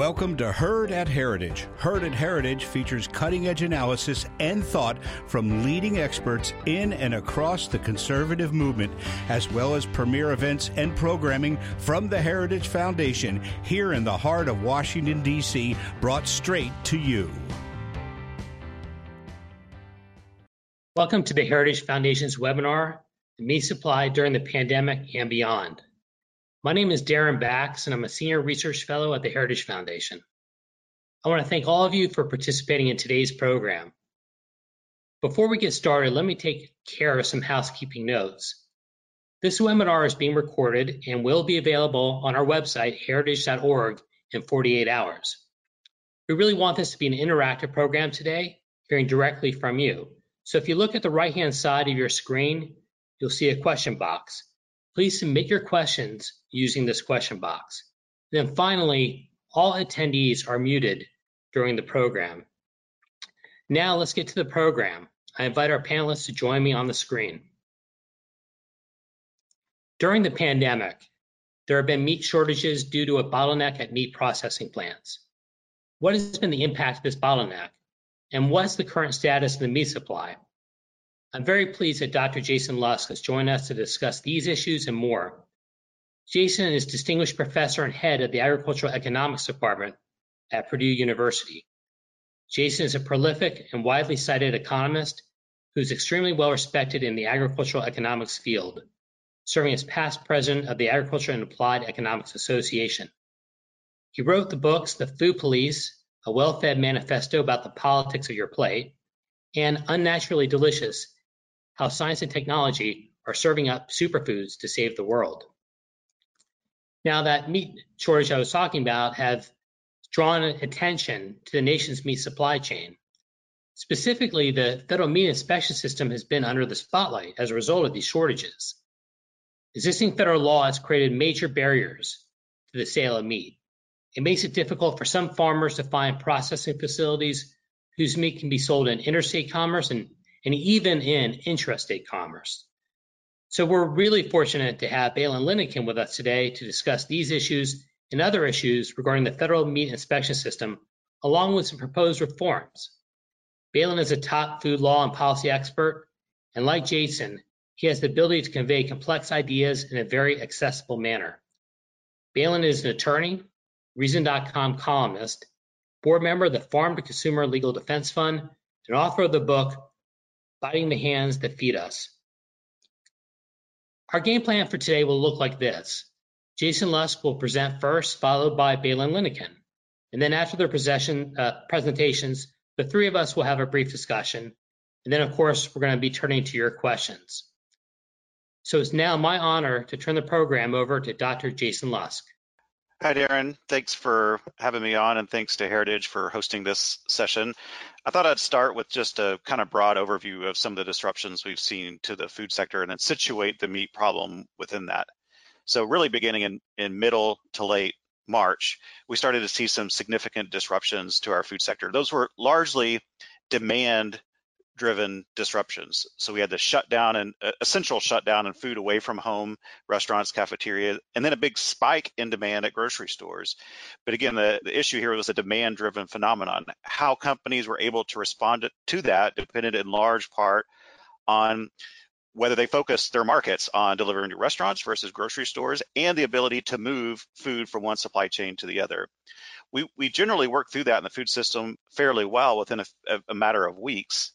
Welcome to Heard at Heritage. Heard at Heritage features cutting edge analysis and thought from leading experts in and across the conservative movement, as well as premier events and programming from the Heritage Foundation here in the heart of Washington, D.C., brought straight to you. Welcome to the Heritage Foundation's webinar, Meat Supply During the Pandemic and Beyond. My name is Daren Bakst, and I'm a Senior Research Fellow at the Heritage Foundation. I want to thank all of you for participating in today's program. Before we get started, let me take care of some housekeeping notes. This webinar is being recorded and will be available on our website, heritage.org, in 48 hours. We really want this to be an interactive program today, hearing directly from you. So if you look at the right-hand side of your screen, you'll see a question box. Please submit your questions using this question box. Then finally, all attendees are muted during the program. Now let's get to the program. I invite our panelists to join me on the screen. During the pandemic, there have been meat shortages due to a bottleneck at meat processing plants. What has been the impact of this bottleneck? And what's the current status of the meat supply? I'm very pleased that Dr. Jason Lusk has joined us to discuss these issues and more. Jason is Distinguished Professor and Head of the Agricultural Economics Department at Purdue University. Jason is a prolific and widely cited economist who's extremely well respected in the agricultural economics field, serving as past president of the Agriculture and Applied Economics Association. He wrote the books The Food Police, A Well-Fed Manifesto About the Politics of Your Plate, and Unnaturally Delicious, how science and technology are serving up superfoods to save the world. Now, that meat shortage I was talking about have drawn attention to the nation's meat supply chain. Specifically, the federal meat inspection system has been under the spotlight as a result of these shortages. Existing federal law has created major barriers to the sale of meat. It makes it difficult for some farmers to find processing facilities whose meat can be sold in interstate commerce and and even in intrastate commerce. So we're really fortunate to have Baylen Linnekin with us today to discuss these issues and other issues regarding the federal meat inspection system, along with some proposed reforms. Baylen is a top food law and policy expert, and like Jason, he has the ability to convey complex ideas in a very accessible manner. Baylen is an attorney, Reason.com columnist, board member of the Farm to Consumer Legal Defense Fund, and author of the book biting the hands that feed us. Our game plan for today will look like this. Jason Lusk will present first, followed by Baylen Linnekin. And then after their uh, presentations, the three of us will have a brief discussion. And then, of course, we're going to be turning to your questions. So it's now my honor to turn the program over to Dr. Jason Lusk. Hi, Daren. Thanks for having me on, and thanks to Heritage for hosting this session. I thought I'd start with just a kind of broad overview of some of the disruptions we've seen to the food sector and then situate the meat problem within that. So, really beginning in, in middle to late March, we started to see some significant disruptions to our food sector. Those were largely demand driven disruptions. So we had the shutdown and uh, essential shutdown and food away from home, restaurants, cafeteria, and then a big spike in demand at grocery stores. But again, the, the issue here was a demand driven phenomenon. How companies were able to respond to that depended in large part on whether they focused their markets on delivering to restaurants versus grocery stores and the ability to move food from one supply chain to the other. We, we generally work through that in the food system fairly well within a, a matter of weeks.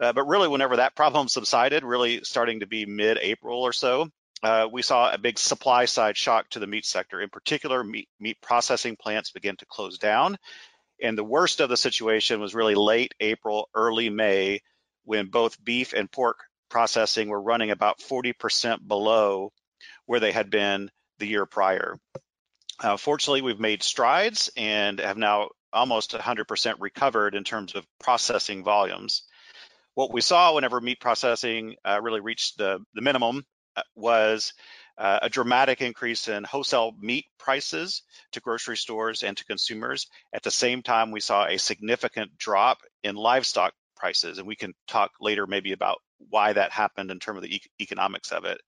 Uh, but really, whenever that problem subsided, really starting to be mid-April or so, uh, we saw a big supply side shock to the meat sector. In particular, meat, meat processing plants began to close down. And the worst of the situation was really late April, early May, when both beef and pork processing were running about 40% below where they had been the year prior. Uh, fortunately, we've made strides and have now almost 100% recovered in terms of processing volumes what we saw whenever meat processing uh, really reached the, the minimum uh, was uh, a dramatic increase in wholesale meat prices to grocery stores and to consumers. At the same time, we saw a significant drop in livestock prices, and we can talk later maybe about why that happened in terms of the e- economics of it.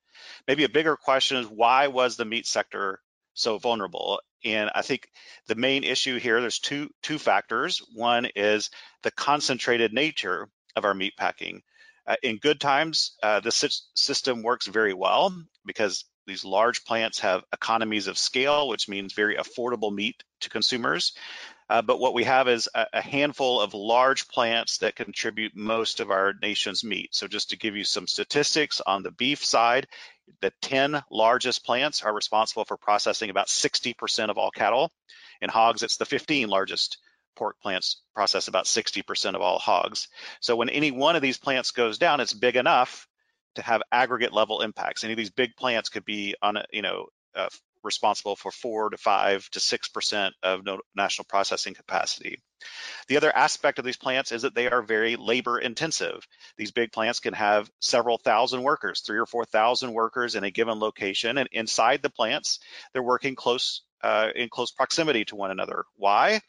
Maybe a bigger question is why was the meat sector so vulnerable? And I think the main issue here, there's two two factors. One is the concentrated nature of our meat packing. Uh, in good times, uh, the system works very well because these large plants have economies of scale, which means very affordable meat to consumers. Uh, but what we have is a, a, handful of large plants that contribute most of our nation's meat. So just to give you some statistics on the beef side, the 10 largest plants are responsible for processing about 60% of all cattle. In hogs, it's the 15 largest pork plants process about 60% of all hogs. So when any one of these plants goes down, it's big enough to have aggregate level impacts. Any of these big plants could be on, a, you know, uh, responsible for four to five to six percent of national processing capacity. The other aspect of these plants is that they are very labor intensive. These big plants can have several thousand workers, three or four thousand workers in a given location, and inside the plants, they're working close uh, in close proximity to one another. Why?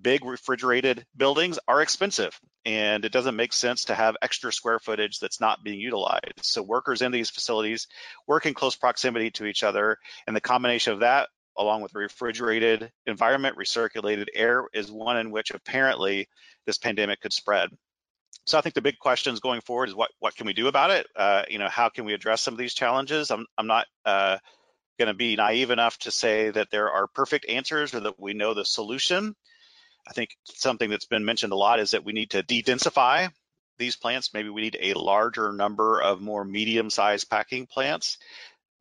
Big refrigerated buildings are expensive and it doesn't make sense to have extra square footage that's not being utilized. So workers in these facilities work in close proximity to each other and the combination of that along with refrigerated environment, recirculated air is one in which apparently this pandemic could spread. So I think the big questions going forward is what what can we do about it? Uh, you know, how can we address some of these challenges? I'm I'm not uh, going to be naive enough to say that there are perfect answers or that we know the solution. I think something that's been mentioned a lot is that we need to de-densify these plants. Maybe we need a larger number of more medium-sized packing plants.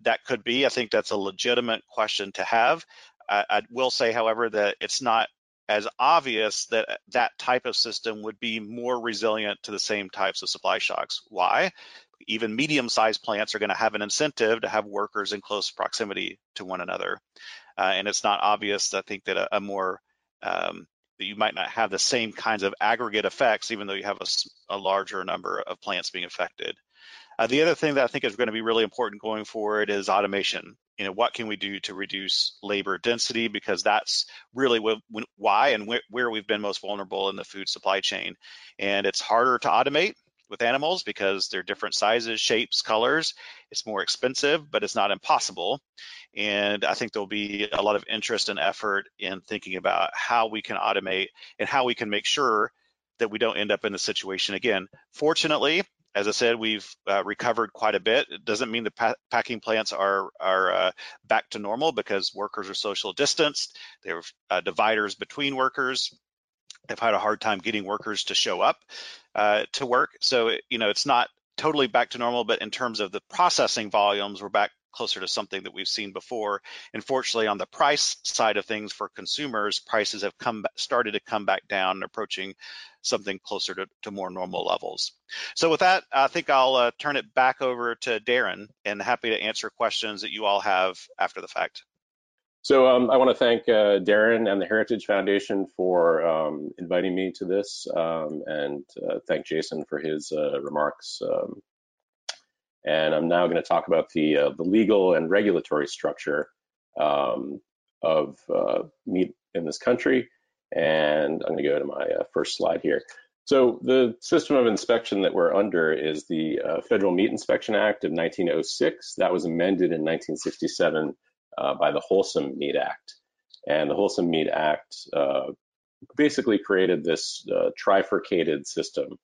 That could be. I think that's a legitimate question to have. I, I will say, however, that it's not as obvious that that type of system would be more resilient to the same types of supply shocks. Why? Even medium-sized plants are going to have an incentive to have workers in close proximity to one another, uh, and it's not obvious. I think that a, a more um, that you might not have the same kinds of aggregate effects, even though you have a, a larger number of plants being affected. Uh, the other thing that I think is going to be really important going forward is automation. You know, what can we do to reduce labor density? Because that's really why and wh where we've been most vulnerable in the food supply chain. And it's harder to automate with animals because they're different sizes, shapes, colors. It's more expensive, but it's not impossible. And I think there'll be a lot of interest and effort in thinking about how we can automate and how we can make sure that we don't end up in the situation again. Fortunately, as I said, we've uh, recovered quite a bit. It doesn't mean the pa packing plants are are uh, back to normal because workers are social distanced. There are uh, dividers between workers. They've had a hard time getting workers to show up uh, to work. So, you know, it's not totally back to normal, but in terms of the processing volumes, we're back closer to something that we've seen before. And fortunately, on the price side of things for consumers, prices have come started to come back down, approaching something closer to, to more normal levels. So with that, I think I'll uh, turn it back over to Daren and happy to answer questions that you all have after the fact. So um, I want to thank uh, Daren and the Heritage Foundation for um, inviting me to this, um, and uh, thank Jason for his uh, remarks. Um, and I'm now going to talk about the uh, the legal and regulatory structure um, of uh, meat in this country. And I'm going to go to my uh, first slide here. So the system of inspection that we're under is the Federal Meat Inspection Act of 1906. That was amended in 1967 uh, by the Wholesome Meat Act. And the Wholesome Meat Act uh, basically created this uh, trifurcated system.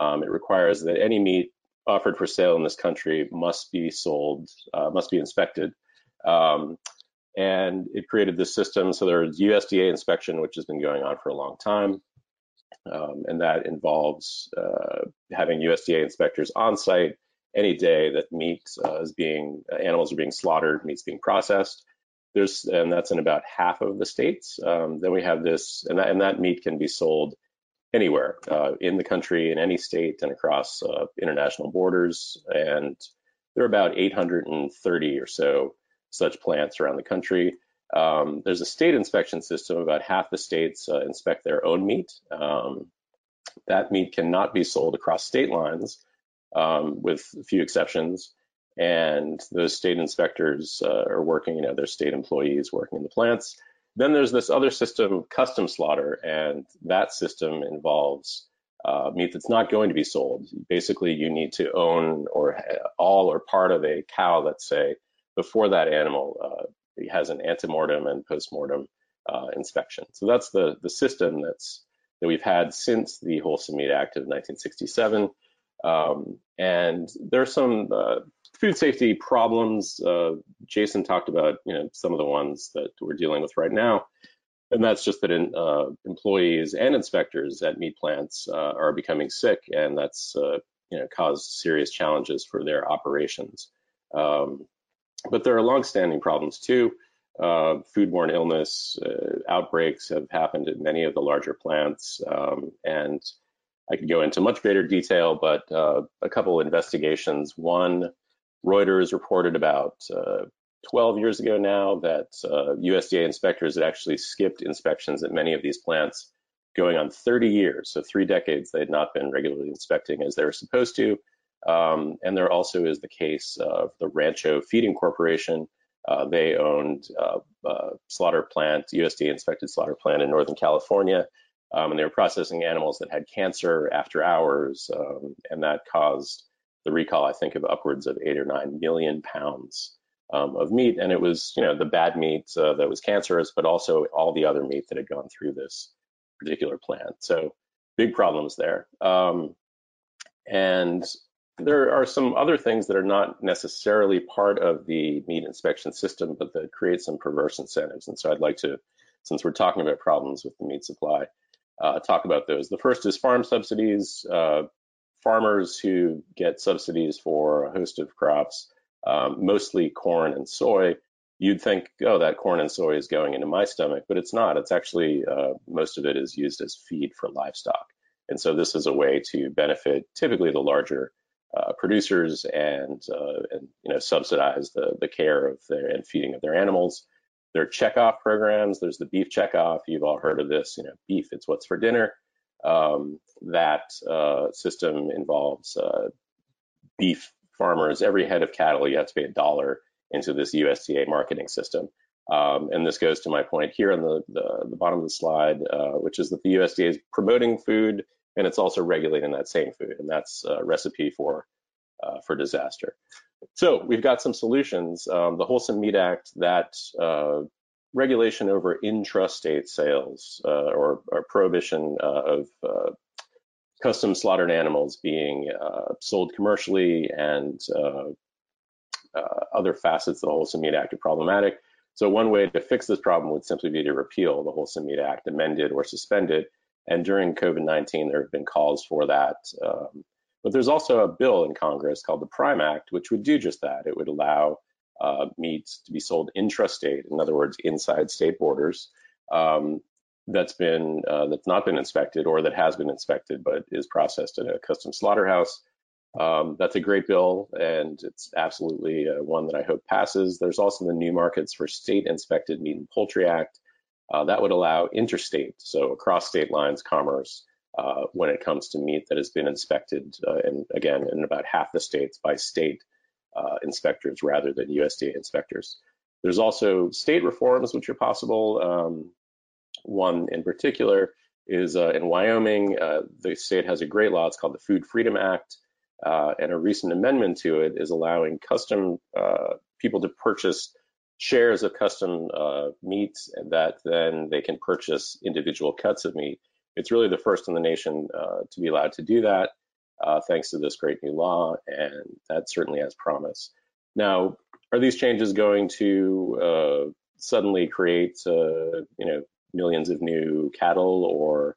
Um, it requires that any meat offered for sale in this country must be sold, uh, must be inspected. Um, and it created this system. So there's USDA inspection, which has been going on for a long time. Um, and that involves uh, having USDA inspectors on site any day that meat uh, is being uh, animals are being slaughtered, meat's being processed. There's and that's in about half of the states. Um, then we have this, and that, and that meat can be sold anywhere uh, in the country, in any state, and across uh, international borders. And there are about 830 or so such plants around the country. Um, there's a state inspection system. About half the states uh, inspect their own meat. Um, that meat cannot be sold across state lines um, with a few exceptions. And those state inspectors uh, are working, you know, they're state employees working in the plants. Then there's this other system, custom slaughter, and that system involves uh, meat that's not going to be sold. Basically, you need to own or all or part of a cow, let's say, before that animal uh, has an antemortem and postmortem uh, inspection. So that's the the system that's that we've had since the Wholesome Meat Act of 1967. Um, and there are some uh, food safety problems. Uh, Jason talked about, you know, some of the ones that we're dealing with right now, and that's just that in, uh, employees and inspectors at meat plants uh, are becoming sick, and that's uh, you know caused serious challenges for their operations. Um, but there are longstanding problems too. Uh, foodborne illness outbreaks have happened at many of the larger plants, um, and I could go into much greater detail, but uh, a couple investigations. One, Reuters reported about uh, 12 years ago now that uh, USDA inspectors had actually skipped inspections at many of these plants going on 30 years. So three decades they had not been regularly inspecting as they were supposed to. Um, and there also is the case of the Rancho Feeding Corporation. Uh, they owned uh, a slaughter plant, USDA inspected slaughter plant in Northern California um, and they were processing animals that had cancer after hours, um, and that caused the recall, I think, of upwards of eight or nine million pounds um, of meat. And it was, you know, the bad meat uh, that was cancerous, but also all the other meat that had gone through this particular plant. So big problems there. Um, and there are some other things that are not necessarily part of the meat inspection system, but that create some perverse incentives. And so I'd like to, since we're talking about problems with the meat supply, uh, talk about those. The first is farm subsidies. Uh, farmers who get subsidies for a host of crops, um, mostly corn and soy, you'd think, oh, that corn and soy is going into my stomach, but it's not. It's actually, uh, most of it is used as feed for livestock. And so this is a way to benefit typically the larger uh, producers and, uh, and, you know, subsidize the, the care of their and feeding of their animals. There are checkoff programs. There's the beef checkoff. You've all heard of this. You know, beef, it's what's for dinner. Um, that uh, system involves uh, beef farmers. Every head of cattle, you have to pay a dollar into this USDA marketing system. Um, and this goes to my point here on the, the, the bottom of the slide, uh, which is that the USDA is promoting food and it's also regulating that same food. And that's a recipe for, uh, for disaster. So we've got some solutions. Um, the Wholesome Meat Act, that uh, regulation over intrastate sales uh, or, or, prohibition uh, of uh, custom slaughtered animals being uh, sold commercially and other facets of the Wholesome Meat Act are problematic. So one way to fix this problem would simply be to repeal the Wholesome Meat Act, amended or suspended. And during COVID-19, there have been calls for that. Um, but there's also a bill in Congress called the Prime Act, which would do just that. It would allow uh, meat to be sold intrastate, in other words, inside state borders, um, that's been uh, that's not been inspected or that has been inspected but is processed in a custom slaughterhouse. Um, that's a great bill, and it's absolutely uh, one that I hope passes. There's also the New Markets for State Inspected Meat and Poultry Act. Uh, that would allow interstate, so across state lines, commerce uh, when it comes to meat that has been inspected, uh, and again, in about half the states by state uh, inspectors rather than USDA inspectors. There's also state reforms which are possible. Um, one in particular is uh, in Wyoming. Uh, the state has a great law. It's called the Food Freedom Act. Uh, and a recent amendment to it is allowing custom people to purchase shares of custom meats that then they can purchase individual cuts of meat it's really the first in the nation uh, to be allowed to do that, uh, thanks to this great new law, and that certainly has promise. Now, are these changes going to uh, suddenly create, uh, you know, millions of new cattle or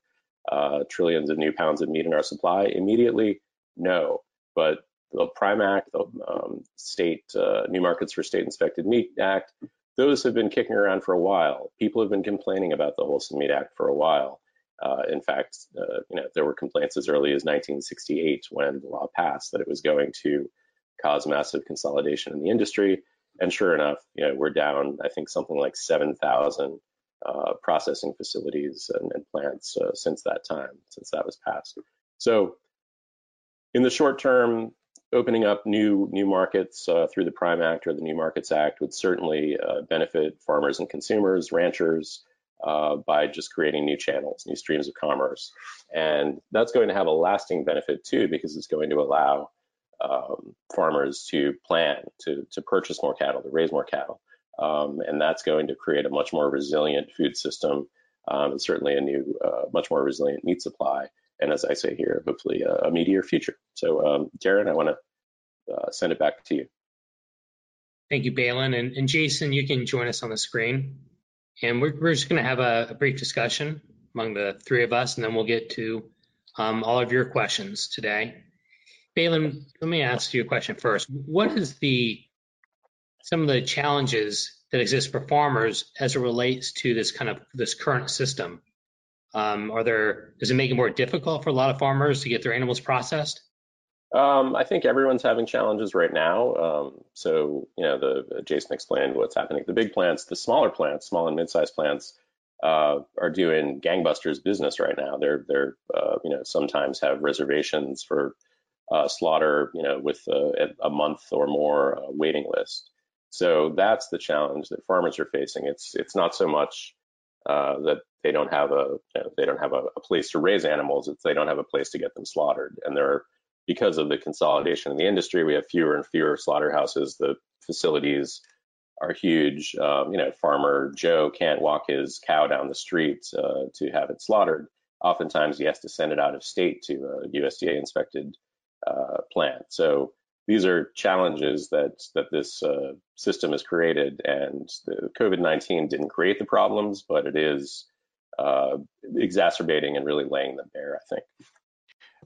uh, trillions of new pounds of meat in our supply immediately? No, but the Prime Act, the um, state uh, New Markets for State Inspected Meat Act, those have been kicking around for a while. People have been complaining about the Wholesome Meat Act for a while. Uh, in fact, uh, you know, there were complaints as early as 1968 when the law passed that it was going to cause massive consolidation in the industry. And sure enough, you know, we're down, I think, something like 7,000 uh, processing facilities and, and plants uh, since that time, since that was passed. So, in the short term, opening up new new markets uh, through the Prime Act or the New Markets Act would certainly uh, benefit farmers and consumers, ranchers, uh, by just creating new channels, new streams of commerce. And that's going to have a lasting benefit too, because it's going to allow um, farmers to plan to, to purchase more cattle, to raise more cattle. Um, and that's going to create a much more resilient food system um, and certainly a new, uh, much more resilient meat supply. And as I say here, hopefully a, a meatier future. So, um, Daren, I want to uh, send it back to you. Thank you, Baylen. And, and Jason, you can join us on the screen. And we're, we're just going to have a, a, brief discussion among the three of us, and then we'll get to um, all of your questions today. Baylen, let me ask you a question first. What is the some of the challenges that exist for farmers as it relates to this kind of this current system? Um, are there does it make it more difficult for a lot of farmers to get their animals processed? Um, I think everyone's having challenges right now. Um, so, you know, the Jason explained what's happening the big plants. The smaller plants, small and mid-sized plants, uh, are doing gangbusters business right now. They're they're uh, you know sometimes have reservations for uh, slaughter, you know, with a, a month or more uh, waiting list. So that's the challenge that farmers are facing. It's it's not so much uh, that they don't have a you know, they don't have a, a place to raise animals. It's they don't have a place to get them slaughtered, and there are because of the consolidation in the industry, we have fewer and fewer slaughterhouses. The facilities are huge. Um, you know, farmer Joe can't walk his cow down the street uh, to have it slaughtered. Oftentimes, he has to send it out of state to a USDA inspected uh, plant. So these are challenges that that this uh, system has created, and the COVID-19 didn't create the problems, but it is uh, exacerbating and really laying them bare. I think.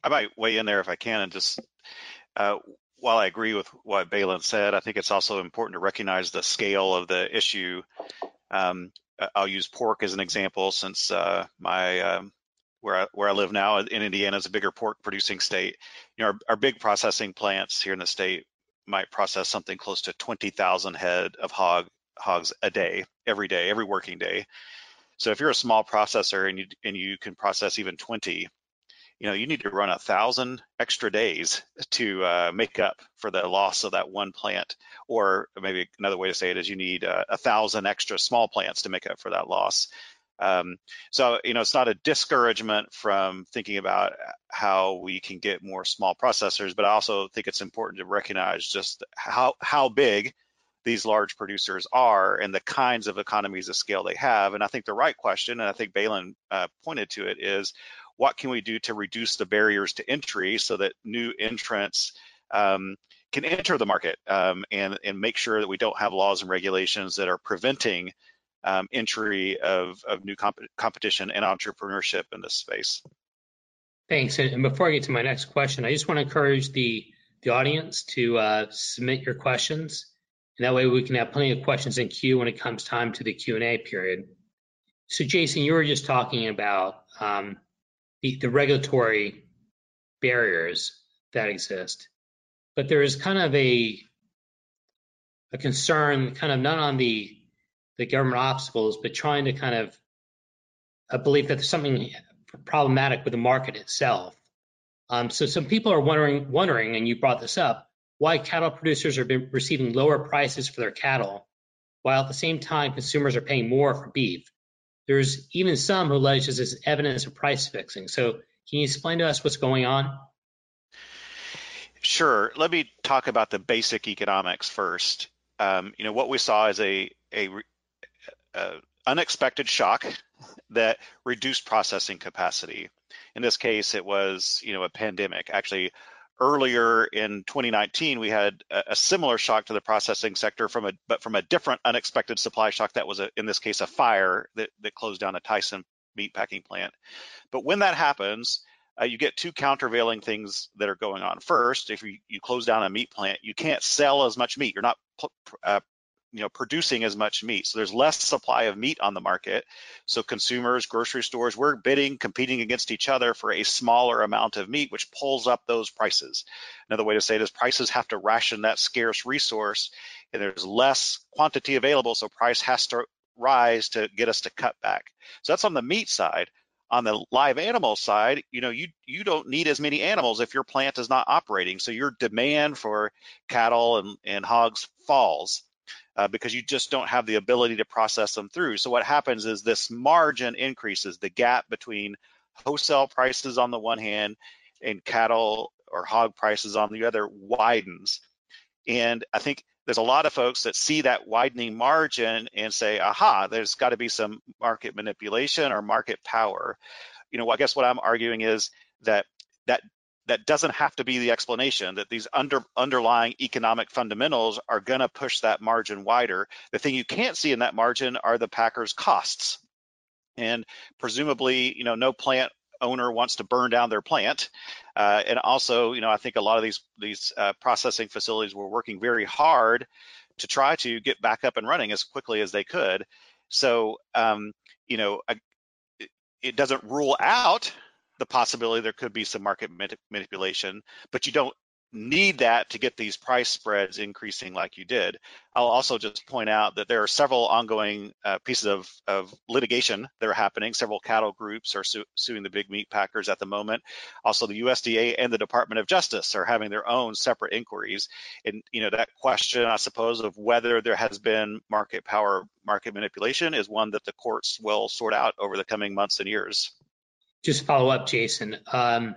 I might weigh in there if I can and just, uh, while I agree with what Baylen said, I think it's also important to recognize the scale of the issue. Um, I'll use pork as an example since uh, my um, where I, where I live now in Indiana is a bigger pork producing state. You know, our, our big processing plants here in the state might process something close to 20,000 head of hog hogs a day, every day, every working day. So if you're a small processor and you and you can process even 20, you know you need to run a thousand extra days to uh, make up for the loss of that one plant or maybe another way to say it is you need uh, a thousand extra small plants to make up for that loss um, so you know it's not a discouragement from thinking about how we can get more small processors but i also think it's important to recognize just how how big these large producers are and the kinds of economies of scale they have. And I think the right question, and I think Baylen uh, pointed to it, is what can we do to reduce the barriers to entry so that new entrants um, can enter the market um, and, and make sure that we don't have laws and regulations that are preventing um, entry of, of new comp competition and entrepreneurship in this space. Thanks. And before I get to my next question, I just want to encourage the, the audience to uh, submit your questions. And that way we can have plenty of questions in queue when it comes time to the Q&A period. So Jason, you were just talking about um, the, the regulatory barriers that exist. But there is kind of a a concern, kind of not on the the government obstacles, but trying to kind of a belief that there's something problematic with the market itself. Um, so some people are wondering, wondering, and you brought this up, why cattle producers are receiving lower prices for their cattle, while at the same time consumers are paying more for beef. There's even some who allege this is evidence of price fixing. So can you explain to us what's going on? Sure. Let me talk about the basic economics first. Um, you know, what we saw is a, a, a unexpected shock that reduced processing capacity. In this case, it was, you know, a pandemic. Actually, earlier in 2019, we had a, a, similar shock to the processing sector from a but from a different unexpected supply shock that was a, in this case a fire that, that closed down a Tyson meat packing plant. But when that happens, uh, you get two countervailing things that are going on. First, if you, you close down a meat plant, you can't sell as much meat. You're not uh, you know producing as much meat. So there's less supply of meat on the market. So consumers grocery stores we're bidding competing against each other for a smaller amount of meat which pulls up those prices. Another way to say it is prices have to ration that scarce resource and there's less quantity available so price has to rise to get us to cut back. So that's on the meat side. On the live animal side you know you you don't need as many animals if your plant is not operating so your demand for cattle and, and hogs falls uh, because you just don't have the ability to process them through. So what happens is this margin increases, the gap between wholesale prices on the one hand and cattle or hog prices on the other widens. And I think there's a lot of folks that see that widening margin and say, aha, there's got to be some market manipulation or market power. You know, I guess what I'm arguing is that that that doesn't have to be the explanation that these under underlying economic fundamentals are going to push that margin wider. The thing you can't see in that margin are the packers' costs. And presumably, you know, no plant owner wants to burn down their plant. Uh, and also, you know, I think a lot of these these uh, processing facilities were working very hard to try to get back up and running as quickly as they could. So, um, you know, it doesn't rule out the possibility there could be some market manipulation, but you don't need that to get these price spreads increasing like you did. I'll also just point out that there are several ongoing uh, pieces of, of, litigation that are happening. Several cattle groups are su suing the big meat packers at the moment. Also, the USDA and the Department of Justice are having their own separate inquiries. And you know that question, I suppose, of whether there has been market power, market manipulation, is one that the courts will sort out over the coming months and years. Just follow up, Jason. Um,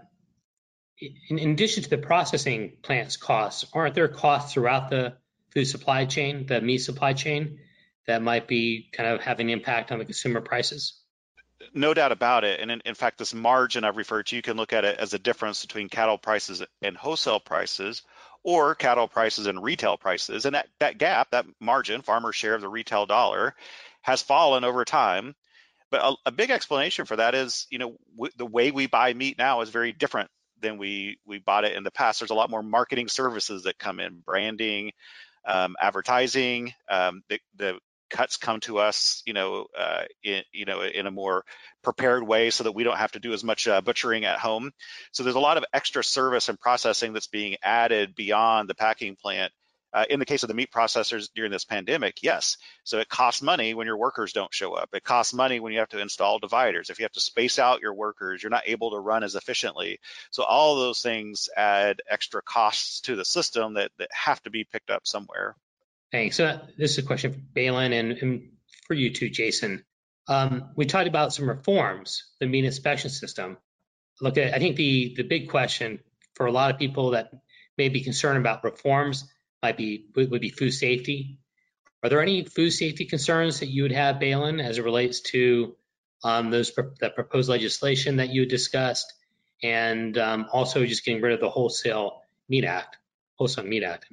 in, addition to the processing plant's costs, aren't there costs throughout the food supply chain, the meat supply chain, that might be kind of having an impact on the consumer prices? No doubt about it. And in, in, fact, this margin I've referred to, you can look at it as a difference between cattle prices and wholesale prices or cattle prices and retail prices. And that, that gap, that margin, farmer share of the retail dollar, has fallen over time. But a, a big explanation for that is, you know, w- the way we buy meat now is very different than we we bought it in the past. There's a lot more marketing services that come in, branding, um, advertising. Um, the, the cuts come to us, you know, uh, in you know in a more prepared way, so that we don't have to do as much uh, butchering at home. So there's a lot of extra service and processing that's being added beyond the packing plant uh, in the case of the meat processors during this pandemic, yes. So it costs money when your workers don't show up. It costs money when you have to install dividers. If you have to space out your workers, you're not able to run as efficiently. So all those things add extra costs to the system that, that have to be picked up somewhere. Thanks. So this is a question for Baylen and, and for you too, Jason. Um, we talked about some reforms, the meat inspection system. Look, at, I think the the big question for a lot of people that may be concerned about reforms might be would be food safety. Are there any food safety concerns that you would have, Baylen, as it relates to um, those that proposed legislation that you discussed, and um, also just getting rid of the wholesale meat act, wholesale meat act?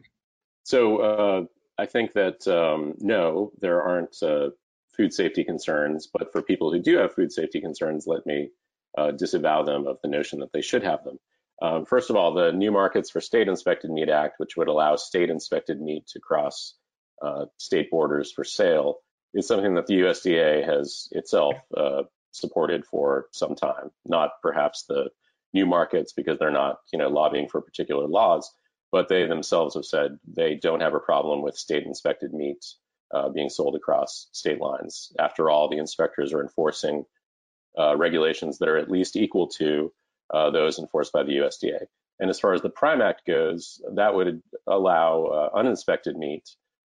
So uh, I think that um, no, there aren't uh, food safety concerns, but for people who do have food safety concerns, let me uh, disavow them of the notion that they should have them. Um, first of all, the New Markets for State Inspected Meat Act, which would allow state inspected meat to cross uh, state borders for sale, is something that the USDA has itself uh, supported for some time. Not perhaps the new markets because they're not, you know, lobbying for particular laws, but they themselves have said they don't have a problem with state inspected meat uh, being sold across state lines. After all, the inspectors are enforcing uh, regulations that are at least equal to uh, those enforced by the USDA. And as far as the Prime Act goes, that would allow uh, uninspected meat,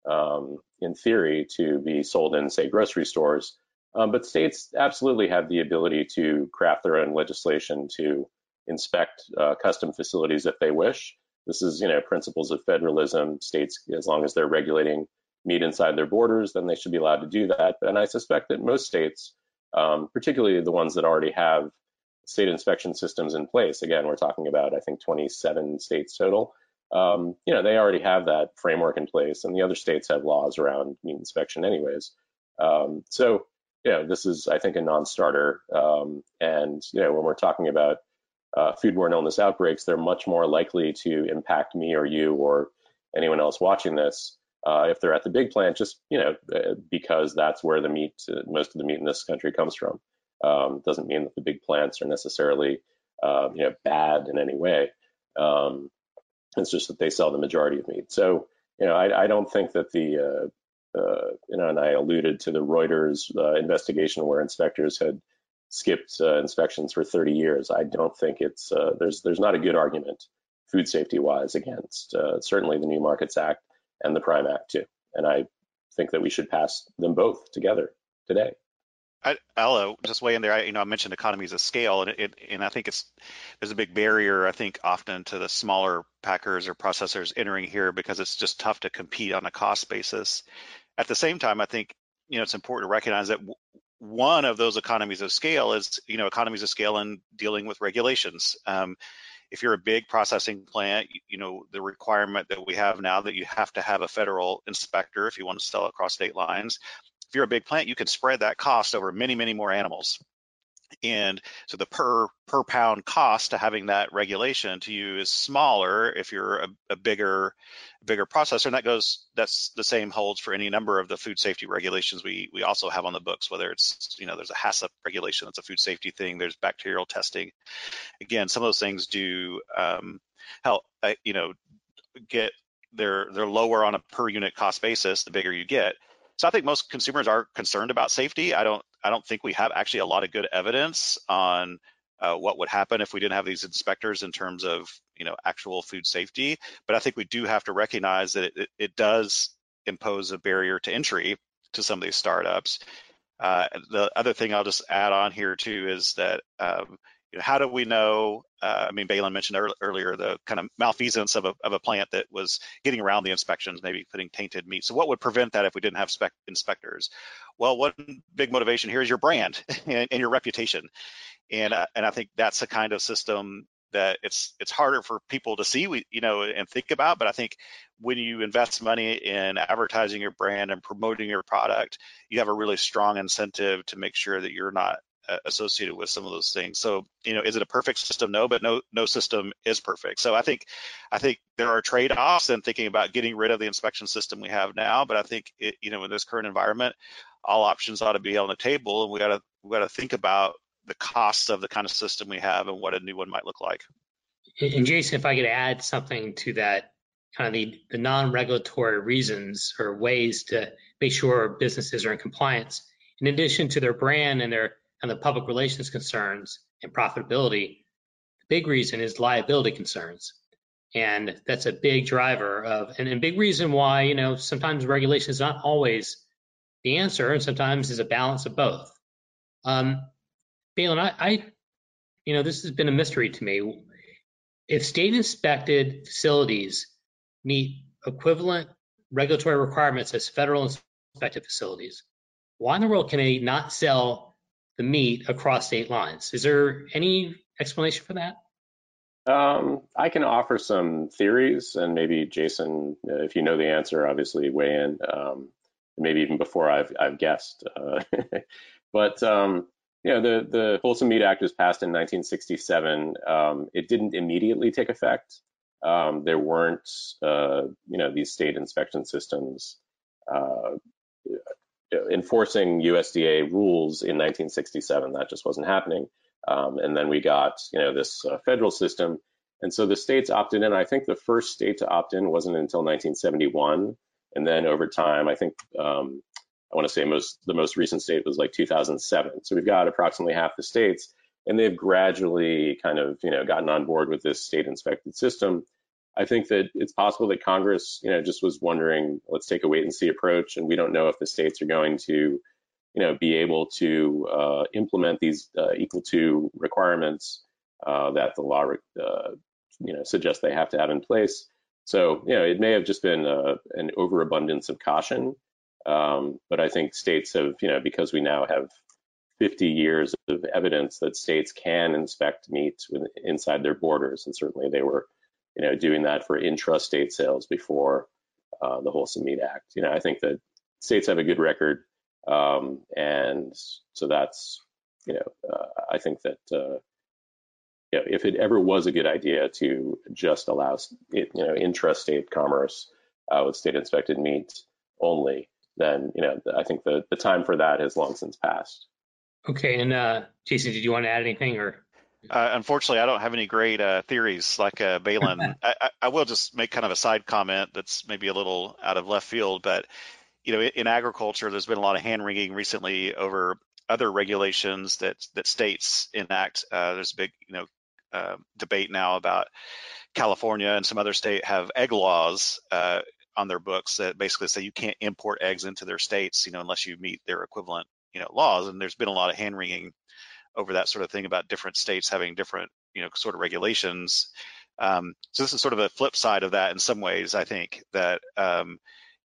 um, in theory, to be sold in, say, grocery stores. Um, but states absolutely have the ability to craft their own legislation to inspect uh, custom facilities if they wish. This is, you know, principles of federalism. States, as long as they're regulating meat inside their borders, then they should be allowed to do that. And I suspect that most states, um, particularly the ones that already have state inspection systems in place. Again, we're talking about, I think, 27 states total. Um, you know, they already have that framework in place, and the other states have laws around meat inspection, anyways. Um, so, you know, this is, I think, a non-starter. Um, and you know, when we're talking about uh, foodborne illness outbreaks, they're much more likely to impact me or you or anyone else watching this uh, if they're at the big plant, just you know, uh, because that's where the meat, uh, most of the meat in this country comes from. Um, doesn't mean that the big plants are necessarily uh, you know bad in any way. Um, it's just that they sell the majority of meat. So you know I, I don't think that the uh, uh, you know and I alluded to the Reuters uh, investigation where inspectors had skipped uh, inspections for 30 years. I don't think it's uh, there's there's not a good argument food safety wise against certainly the New Markets Act and the Prime Act too. And I think that we should pass them both together today. I, will uh, just weigh in there. I, you know, I mentioned economies of scale, and it, and I think it's there's a big barrier. I think often to the smaller packers or processors entering here because it's just tough to compete on a cost basis. At the same time, I think you know it's important to recognize that one of those economies of scale is you know economies of scale in dealing with regulations. Um, if you're a big processing plant, you know, the requirement that we have now that you have to have a federal inspector if you want to sell across state lines. If you're a big plant, you can spread that cost over many, many more animals. And so the per per pound cost to having that regulation to you is smaller if you're a, a bigger bigger processor. And that goes that's the same holds for any number of the food safety regulations we we also have on the books, whether it's you know there's a HACCP regulation that's a food safety thing, there's bacterial testing. Again, some of those things do um, help uh, you know get they're they're lower on a per unit cost basis the bigger you get. So I think most consumers are concerned about safety. I don't I don't think we have actually a lot of good evidence on uh, what would happen if we didn't have these inspectors in terms of you know actual food safety. But I think we do have to recognize that it, it does impose a barrier to entry to some of these startups. Uh, the other thing I'll just add on here too is that um, you know, how do we know? Uh, I mean, Baylen mentioned earlier the kind of malfeasance of a, of a plant that was getting around the inspections, maybe putting tainted meat. So, what would prevent that if we didn't have spec- inspectors? Well, one big motivation here is your brand and, and your reputation, and uh, and I think that's the kind of system that it's it's harder for people to see, we, you know, and think about. But I think when you invest money in advertising your brand and promoting your product, you have a really strong incentive to make sure that you're not associated with some of those things. So, you know, is it a perfect system? No, but no, no system is perfect. So I think, I think there are trade-offs in thinking about getting rid of the inspection system we have now. But I think, it, you know, in this current environment, all options ought to be on the table, and we got to we got to think about the costs of the kind of system we have and what a new one might look like. And Jason, if I could add something to that, kind of the, the non-regulatory reasons or ways to make sure businesses are in compliance, in addition to their brand and their and the public relations concerns and profitability, the big reason is liability concerns. And that's a big driver of, and a big reason why, you know, sometimes regulation is not always the answer, and sometimes is a balance of both. Um, Baylen, I, I, you know, this has been a mystery to me. If state inspected facilities meet equivalent regulatory requirements as federal inspected facilities, why in the world can they not sell the meat across state lines. Is there any explanation for that? Um, I can offer some theories, and maybe Jason, if you know the answer, obviously weigh in. Um, maybe even before I've I've guessed. Uh, but um, you know, the the Wholesome Meat Act was passed in 1967. Um, it didn't immediately take effect. Um, there weren't, uh, you know, these state inspection systems uh, enforcing USDA rules in 1967. That just wasn't happening. Um, and then we got, you know, this uh, federal system. And so the states opted in. I think the first state to opt in wasn't until 1971. And then over time, I think um, I want to say most the most recent state was like 2007. So we've got approximately half the states, and they've gradually kind of, you know, gotten on board with this state inspected system. I think that it's possible that Congress, you know, just was wondering, let's take a wait and see approach, and we don't know if the states are going to, you know, be able to uh, implement these uh, equal to requirements uh, that the law, uh, you know, suggests they have to have in place. So, you know, it may have just been uh, an overabundance of caution, um, but I think states have, you know, because we now have 50 years of evidence that states can inspect meat inside their borders, and certainly they were you know, doing that for intrastate sales before uh, the Wholesome Meat Act. You know, I think that states have a good record, um, and so that's, you know, uh, I think that, uh, you know, if it ever was a good idea to just allow, it, you know, intrastate commerce uh, with state-inspected meat only, then, you know, I think the the time for that has long since passed. Okay, and uh, Jason, did you want to add anything or? Uh, unfortunately, I don't have any great uh, theories like uh, Baylen. I, I, will just make kind of a side comment that's maybe a little out of left field, but you know, in, in agriculture, there's been a lot of hand wringing recently over other regulations that that states enact. Uh, there's a big, you know, uh, debate now about California and some other state have egg laws uh, on their books that basically say you can't import eggs into their states, you know, unless you meet their equivalent you know laws, and there's been a lot of hand wringing over that sort of thing about different states having different you know sort of regulations. Um, so this is sort of a flip side of that in some ways. I think that um,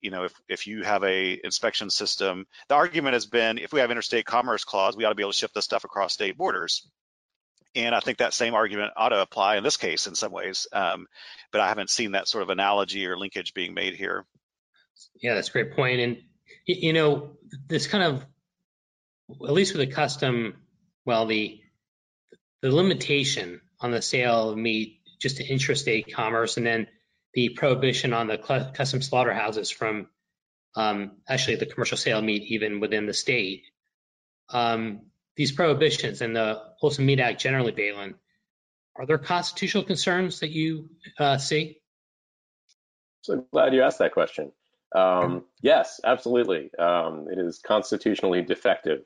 you know if if you have a inspection system, the argument has been if we have interstate commerce clause, we ought to be able to ship this stuff across state borders. And I think that same argument ought to apply in this case in some ways, um, but I haven't seen that sort of analogy or linkage being made here. Yeah, that's a great point. And you know, this kind of, at least with a custom, well, the the limitation on the sale of meat just to intrastate commerce, and then the prohibition on the custom slaughterhouses from um, actually the commercial sale of meat even within the state. Um, these prohibitions and the Wholesome Meat Act generally, Baylen, are there constitutional concerns that you uh, see? So glad you asked that question. Um, yes, absolutely. Um, it is constitutionally defective.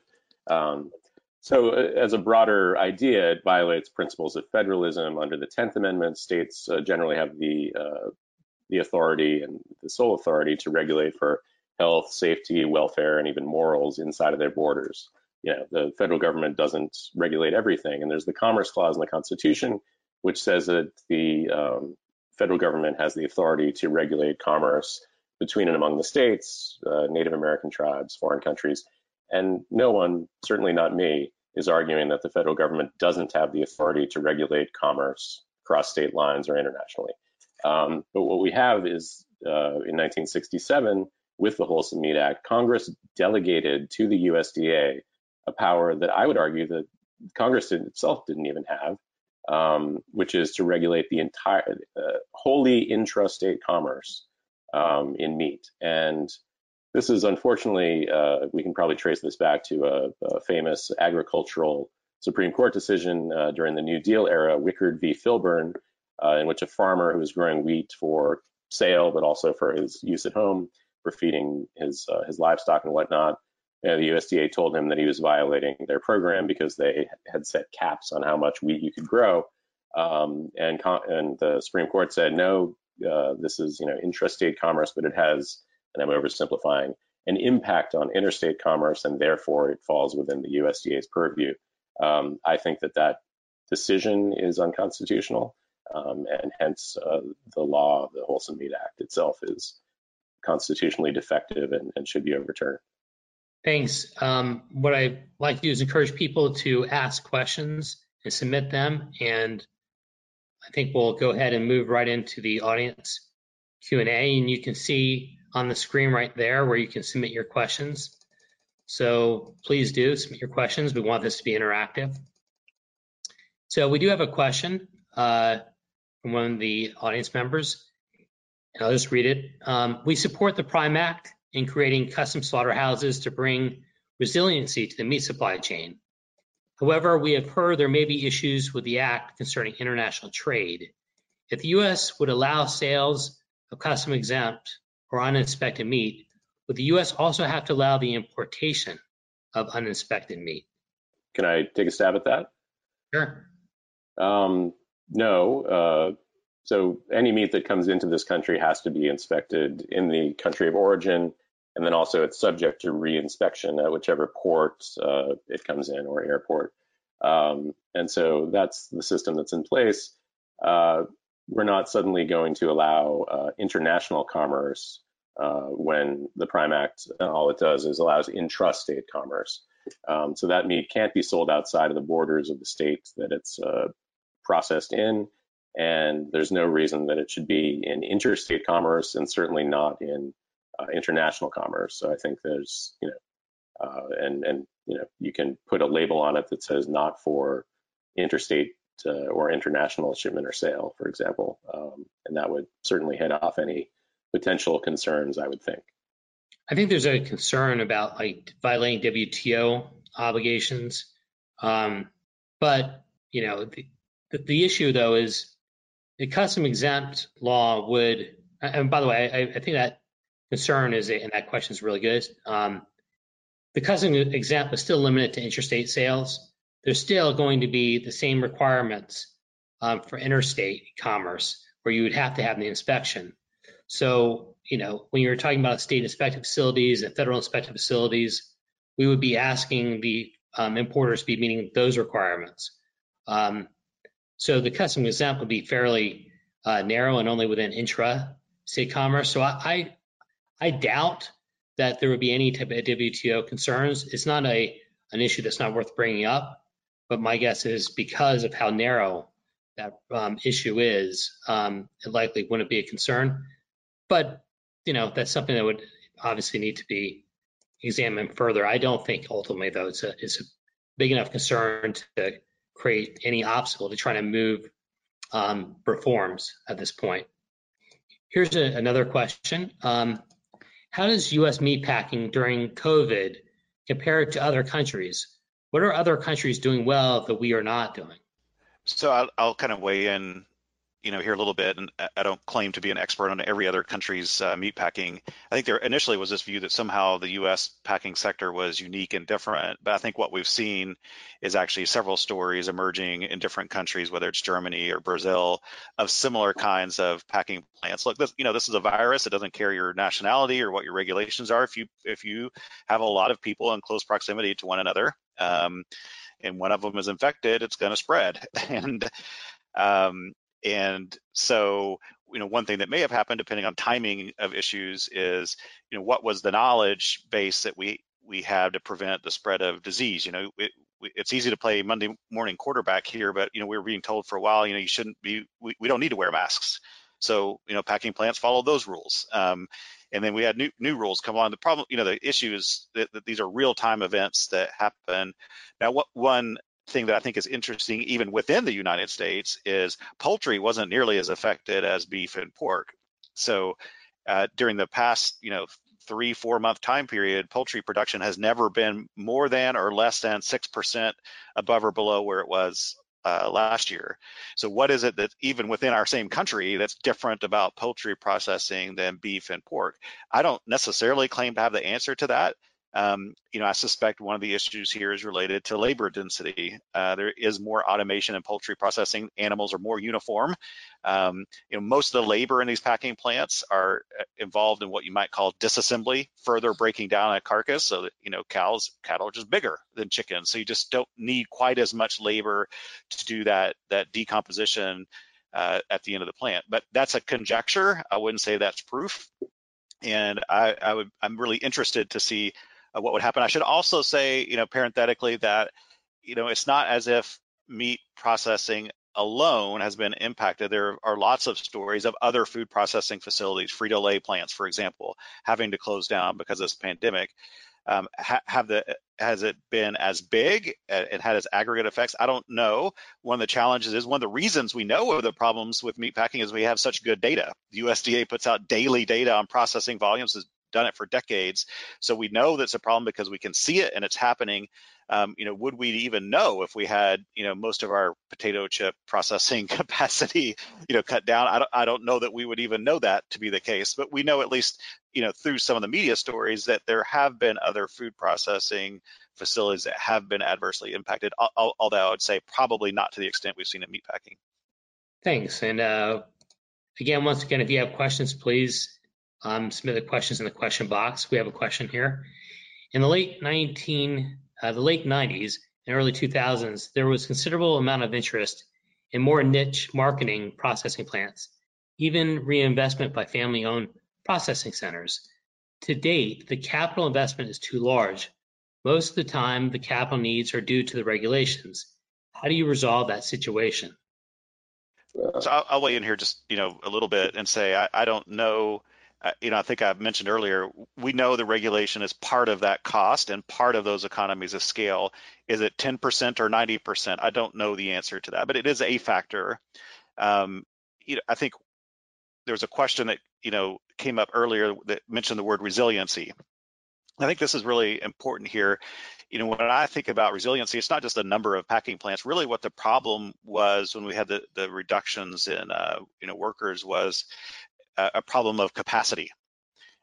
Um, so, uh, as a broader idea, it violates principles of federalism. Under the Tenth Amendment, states uh, generally have the uh, the authority and the sole authority to regulate for health, safety, welfare, and even morals inside of their borders you know, the federal government doesn't regulate everything. And there's the Commerce Clause in the Constitution, which says that the um, federal government has the authority to regulate commerce between and among the states, uh, Native American tribes, foreign countries. And no one, certainly not me, is arguing that the federal government doesn't have the authority to regulate commerce across state lines or internationally. Um, but what we have is uh, in 1967, with the Wholesome Meat Act, Congress delegated to the USDA a power that I would argue that Congress itself didn't even have, um, which is to regulate the entire uh, wholly intrastate commerce um, in meat. And this is unfortunately, uh, we can probably trace this back to a, a famous agricultural Supreme Court decision uh, during the New Deal era, Wickard v. Filburn, uh, in which a farmer who was growing wheat for sale, but also for his use at home, for feeding his uh, his livestock and whatnot, you know, the USDA told him that he was violating their program because they had set caps on how much wheat you could grow. Um, and, and the Supreme Court said, no, uh, this is, you know, intrastate commerce, but it has, and I'm oversimplifying, an impact on interstate commerce, and therefore it falls within the USDA's purview. Um, I think that that decision is unconstitutional, um, and hence uh, the law, of the Wholesome Meat Act itself, is constitutionally defective and, and should be overturned. Thanks. Um, what I like to do is encourage people to ask questions and submit them. And I think we'll go ahead and move right into the audience Q&A. And you can see on the screen right there where you can submit your questions. So please do submit your questions. We want this to be interactive. So we do have a question uh, from one of the audience members. And I'll just read it. Um, we support the Prime Act in creating custom slaughterhouses to bring resiliency to the meat supply chain. However, we have heard there may be issues with the act concerning international trade. If the U.S. would allow sales of custom exempt or uninspected meat, would the U.S. also have to allow the importation of uninspected meat? Can I take a stab at that? Sure. Um, no. Uh, so any meat that comes into this country has to be inspected in the country of origin, and then also it's subject to reinspection at whichever port uh, it comes in or airport. Um, and so that's the system that's in place. Uh, we're not suddenly going to allow uh, international commerce uh, when the Prime Act, all it does is allows intrastate commerce. Um, so that meat can't be sold outside of the borders of the state that it's uh, processed in and there's no reason that it should be in interstate commerce and certainly not in uh, international commerce. So I think there's, you know, uh, and and you know, you can put a label on it that says not for interstate uh, or international shipment or sale, for example, um, and that would certainly head off any potential concerns. I would think. I think there's a concern about like violating WTO obligations, um, but you know, the, the, issue though is the custom exempt law would, and by the way, I, I think that concern is, and that question is really good. Um, the custom exempt is still limited to interstate sales. There's still going to be the same requirements um, for interstate commerce where you would have to have the inspection. So, you know, when you're talking about state inspected facilities and federal inspected facilities, we would be asking the um, importers to be meeting those requirements. Um, so the custom exempt would be fairly uh, narrow and only within intra-state commerce. So I, I, I doubt that there would be any type of WTO concerns. It's not a an issue that's not worth bringing up, but my guess is because of how narrow that um, issue is, um, it likely wouldn't be a concern. But you know, that's something that would obviously need to be examined further. I don't think ultimately, though, it's a, it's a big enough concern to create any obstacle to trying to move um, reforms at this point. Here's a, another question. Um, how does U.S. meat packing during COVID compare to other countries? What are other countries doing well that we are not doing? So I'll, I'll kind of weigh in you know here a little bit, and I don't claim to be an expert on every other country's uh, meat packing. I think there initially was this view that somehow the U.S. packing sector was unique and different, but I think what we've seen is actually several stories emerging in different countries, whether it's Germany or Brazil, of similar kinds of packing plants. Look, this you know this is a virus; it doesn't care your nationality or what your regulations are. If you if you have a lot of people in close proximity to one another. Um, and one of them is infected, it's going to spread. And um, and so, you know, one thing that may have happened, depending on timing of issues, is, you know, what was the knowledge base that we we have to prevent the spread of disease? You know, it, it's easy to play Monday morning quarterback here, but you know, we were being told for a while, you know, you shouldn't be, we, we don't need to wear masks. So, you know, packing plants follow those rules. Um, and then we had new new rules come on. The problem, you know, the issue is that, that these are real time events that happen. Now, what one thing that I think is interesting, even within the United States, is poultry wasn't nearly as affected as beef and pork. So uh, during the past, you know, three four month time period, poultry production has never been more than or less than six percent above or below where it was uh, last year. So what is it that even within our same country that's different about poultry processing than beef and pork? I don't necessarily claim to have the answer to that. Um, you know, I suspect one of the issues here is related to labor density. Uh, there is more automation in poultry processing. Animals are more uniform. Um, you know, most of the labor in these packing plants are uh, involved in what you might call disassembly, further breaking down a carcass. So that you know, cows, cattle are just bigger than chickens, so you just don't need quite as much labor to do that that decomposition uh, at the end of the plant. But that's a conjecture. I wouldn't say that's proof. And I, I would, I'm really interested to see uh, what would happen. I should also say, you know, parenthetically that, you know, it's not as if meat processing alone has been impacted. There are lots of stories of other food processing facilities, Frito-Lay plants, for example, having to close down because of this pandemic. Um, ha- have the has it been as big and had its aggregate effects? I don't know. One of the challenges is one of the reasons we know of the problems with meat packing is we have such good data. The USDA puts out daily data on processing volumes, has done it for decades. So we know that's a problem because we can see it and it's happening. Um, you know, would we even know if we had, you know, most of our potato chip processing capacity, you know, cut down? I don't, I don't know that we would even know that to be the case, but we know at least, you know, through some of the media stories that there have been other food processing facilities that have been adversely impacted, although I would say probably not to the extent we've seen in meatpacking. Thanks. And uh, again, once again, if you have questions, please um, submit the questions in the question box. We have a question here. In the late 19, uh, the late 90s and early 2000s, there was considerable amount of interest in more niche marketing processing plants, even reinvestment by family-owned processing centers. To date, the capital investment is too large. Most of the time, the capital needs are due to the regulations. How do you resolve that situation? So I'll, I'll weigh in here just you know a little bit and say I, I don't know you know, I think I've mentioned earlier, we know the regulation is part of that cost and part of those economies of scale. Is it 10% or 90%? I don't know the answer to that, but it is a factor. Um, you know, I think there was a question that, you know, came up earlier that mentioned the word resiliency. I think this is really important here. You know, when I think about resiliency, it's not just the number of packing plants. Really, what the problem was when we had the, the reductions in, uh, you know, workers was a problem of capacity.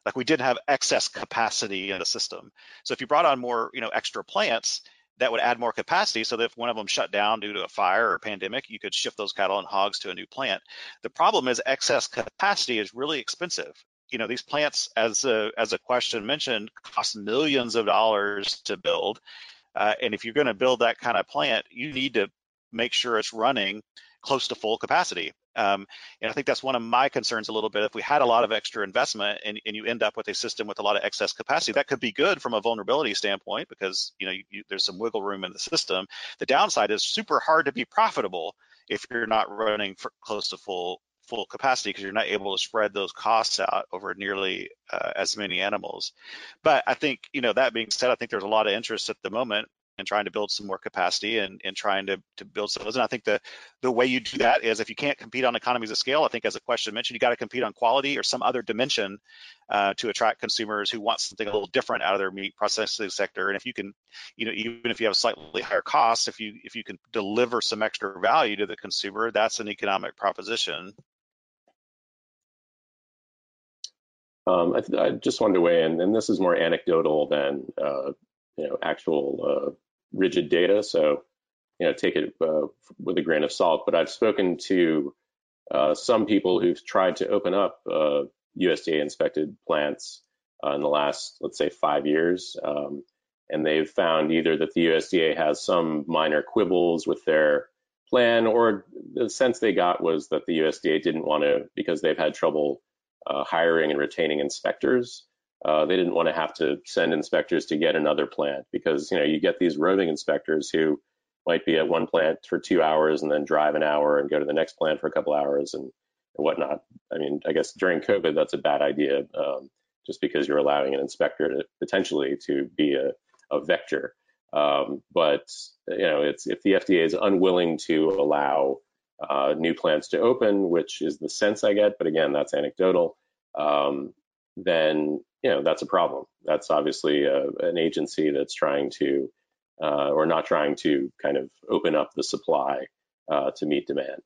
Like we didn't have excess capacity in the system. So if you brought on more, you know, extra plants, that would add more capacity so that if one of them shut down due to a fire or a pandemic, you could shift those cattle and hogs to a new plant. The problem is excess capacity is really expensive. you know these plants, as a as a question mentioned, cost millions of dollars to build, uh, and if you're going to build that kind of plant, you need to make sure it's running close to full capacity. Um, and I think that's one of my concerns a little bit. If we had a lot of extra investment and, and, you end up with a system with a lot of excess capacity, that could be good from a vulnerability standpoint because you know you, you, there's some wiggle room in the system. The downside is super hard to be profitable if you're not running close to full full capacity because you're not able to spread those costs out over nearly uh, as many animals. But I think you know that being said, I think there's a lot of interest at the moment and trying to build some more capacity and, and trying to, to build some. And I think the, the way you do that is if you can't compete on economies of scale, I think as a question mentioned, you got to compete on quality or some other dimension uh, to attract consumers who want something a little different out of their meat processing sector. And if you can, you know, even if you have slightly higher costs if you if you can deliver some extra value to the consumer, that's an economic proposition. Um, I, I, just wanted to weigh in, and this is more anecdotal than uh, you know actual uh, rigid data. So, you know, take it uh, with a grain of salt. But I've spoken to uh, some people who've tried to open up USDA uh, inspected plants uh, in the last, let's say, five years. Um, and they've found either that the USDA has some minor quibbles with their plan, or the sense they got was that the USDA didn't want to, because they've had trouble uh, hiring and retaining inspectors, uh, they didn't want to have to send inspectors to get another plant because you know you get these roving inspectors who might be at one plant for two hours and then drive an hour and go to the next plant for a couple hours and, and whatnot. I mean, I guess during COVID that's a bad idea um, just because you're allowing an inspector to potentially to be a, a vector. Um, but you know, it's if the FDA is unwilling to allow uh, new plants to open, which is the sense I get, but again, that's anecdotal. Um, then you know that's a problem. That's obviously a, an agency that's trying to uh, or not trying to kind of open up the supply uh, to meet demand.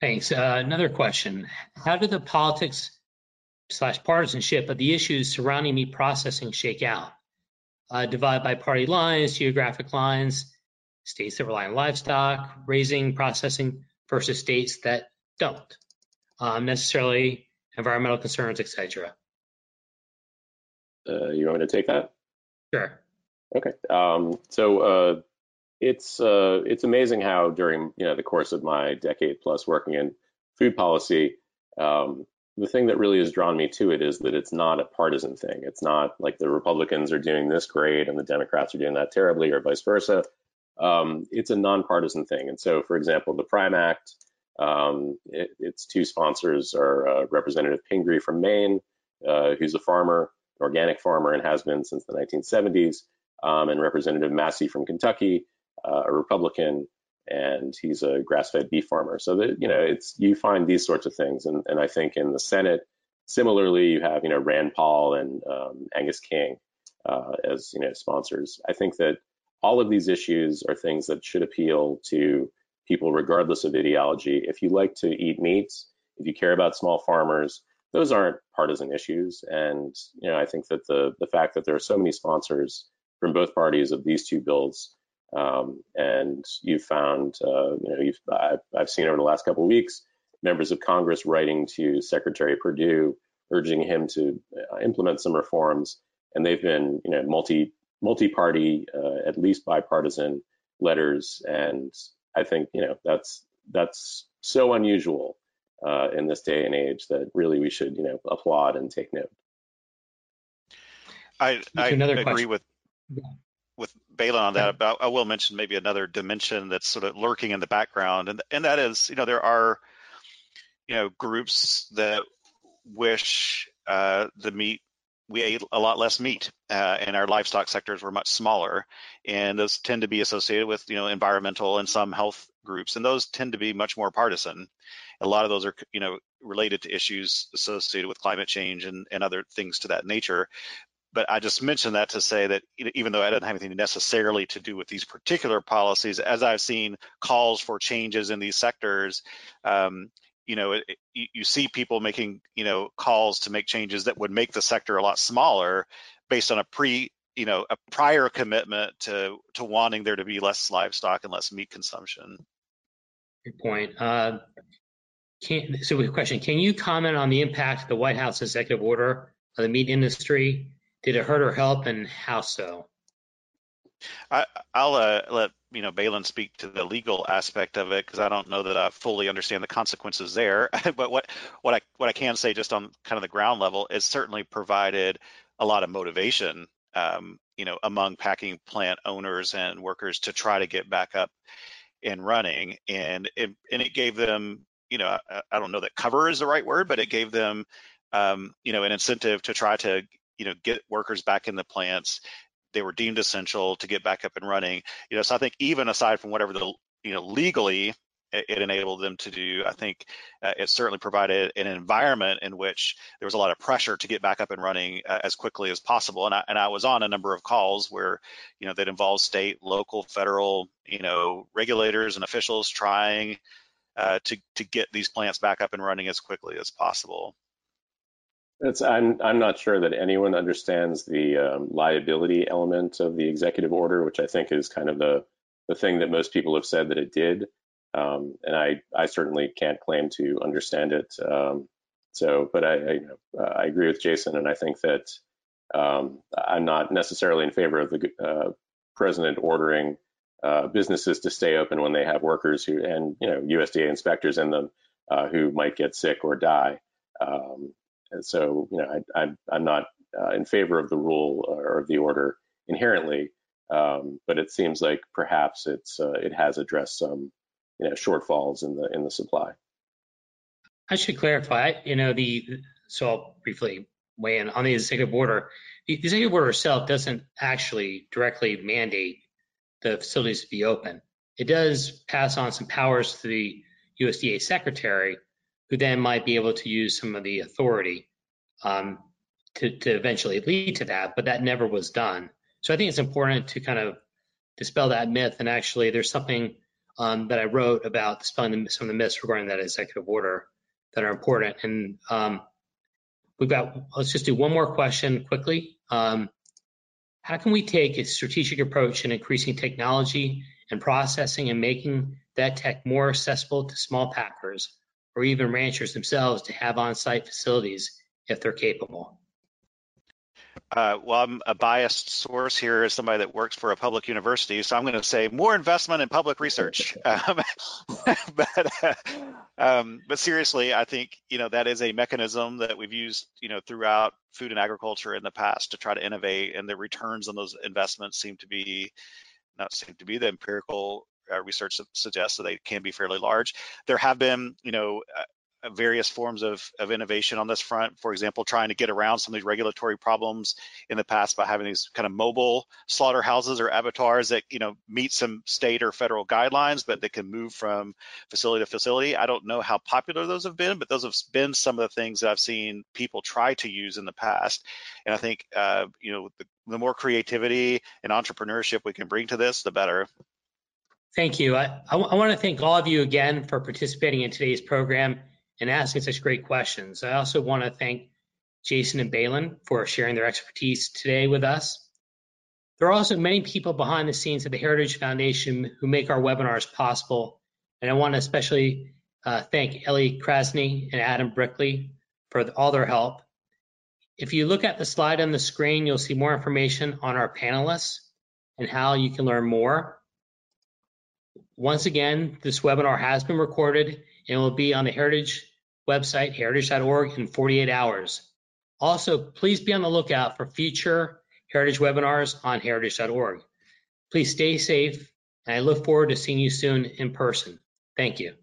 Thanks. Uh, another question: How do the politics slash partisanship of the issues surrounding meat processing shake out? Uh, divide by party lines, geographic lines, states that rely on livestock raising, processing versus states that don't um, necessarily environmental concerns, etc. Uh, you want me to take that? Sure. Okay. Um, so uh, it's uh, it's amazing how during you know the course of my decade plus working in food policy, um, the thing that really has drawn me to it is that it's not a partisan thing. It's not like the Republicans are doing this great and the Democrats are doing that terribly, or vice versa. Um, it's a nonpartisan thing. And so, for example, the Prime Act um, it, its two sponsors are uh, Representative Pingree from Maine, uh, who's a farmer, an organic farmer, and has been since the 1970s, um, and Representative Massey from Kentucky, uh, a Republican, and he's a grass-fed beef farmer. So that you know, it's you find these sorts of things, and, and I think in the Senate, similarly, you have you know Rand Paul and um, Angus King uh, as you know sponsors. I think that all of these issues are things that should appeal to people regardless of ideology. If you like to eat meats, if you care about small farmers, those aren't partisan issues. And you know, I think that the the fact that there are so many sponsors from both parties of these two bills, um, and you've found, uh, you know, you've I've, I've, seen over the last couple of weeks members of Congress writing to Secretary Perdue, urging him to uh, implement some reforms, and they've been, you know, multi multi-party, uh, at least bipartisan letters, and I think you know that's that's so unusual uh, in this day and age that really we should you know applaud and take note. I, I agree question. with with Baylen on that. But I will mention maybe another dimension that's sort of lurking in the background, and and that is you know there are you know groups that wish uh, the meat we ate a lot less meat, uh, and our livestock sectors were much smaller, and those tend to be associated with you know environmental and some health groups, and those tend to be much more partisan. A lot of those are you know related to issues associated with climate change and, and other things to that nature. But I just mentioned that to say that even though I don't have anything necessarily to do with these particular policies, as I've seen calls for changes in these sectors, um, you know, it, you, you see people making, you know, calls to make changes that would make the sector a lot smaller based on a pre, you know, a prior commitment to to wanting there to be less livestock and less meat consumption. Good point. Uh, Can, so, a question: Can you comment on the impact of the White House executive order on the meat industry? Did it hurt or help, and how so? I, will uh, let you know Baylen speak to the legal aspect of it because I don't know that I fully understand the consequences there. but what what I what I can say just on kind of the ground level is certainly provided a lot of motivation, um, you know, among packing plant owners and workers to try to get back up and running, and it, and it gave them, you know, I, I, don't know that cover is the right word, but it gave them, um, you know, an incentive to try to you know get workers back in the plants they were deemed essential to get back up and running. You know, so I think even aside from whatever the you know legally it, it enabled them to do, I think uh, it certainly provided an environment in which there was a lot of pressure to get back up and running uh, as quickly as possible. And I and I was on a number of calls where you know that involved state, local, federal, you know, regulators and officials trying uh, to to get these plants back up and running as quickly as possible. I'm, I'm not sure that anyone understands the um, liability element of the executive order, which I think is kind of the, the thing that most people have said that it did. Um, and I, I certainly can't claim to understand it. Um, so, but I, I, I, agree with Jason, and I think that um, I'm not necessarily in favor of the uh, president ordering uh, businesses to stay open when they have workers who and you know USDA inspectors in them uh, who might get sick or die. Um, so, you know, I, am not uh, in favor of the rule or of the order inherently, um, but it seems like perhaps it's uh, it has addressed some, you know, shortfalls in the in the supply. I should clarify, you know, the so I'll briefly weigh in on the executive order. The executive order itself doesn't actually directly mandate the facilities to be open. It does pass on some powers to the USDA secretary who then might be able to use some of the authority um, to, to eventually lead to that, but that never was done. So I think it's important to kind of dispel that myth. And actually, there's something um, that I wrote about dispelling some of the myths regarding that executive order that are important. And um, we've got, let's just do one more question quickly. Um, how can we take a strategic approach in increasing technology and processing and making that tech more accessible to small packers or even ranchers themselves to have on-site facilities if they're capable. Uh, well, I'm a biased source here as somebody that works for a public university, so I'm going to say more investment in public research. Um, but, uh, um, but seriously, I think you know that is a mechanism that we've used you know throughout food and agriculture in the past to try to innovate, and the returns on those investments seem to be not seem to be the empirical research suggests that they can be fairly large. There have been, you know, uh, various forms of, of innovation on this front. For example, trying to get around some of these regulatory problems in the past by having these kind of mobile slaughterhouses or abattoirs that you know meet some state or federal guidelines, but they can move from facility to facility. I don't know how popular those have been, but those have been some of the things that I've seen people try to use in the past. And I think uh, you know the, the more creativity and entrepreneurship we can bring to this, the better. Thank you. I, want to thank all of you again for participating in today's program and asking such great questions. I also want to thank Jason and Baylen for sharing their expertise today with us. There are also many people behind the scenes at the Heritage Foundation who make our webinars possible, and I want to especially uh, thank Ellie Krasny and Adam Brickley for all their help. If you look at the slide on the screen, you'll see more information on our panelists and how you can learn more. Once again, this webinar has been recorded and will be on the Heritage website, heritage.org, in 48 hours. Also, please be on the lookout for future Heritage webinars on heritage.org. Please stay safe, and I look forward to seeing you soon in person. Thank you.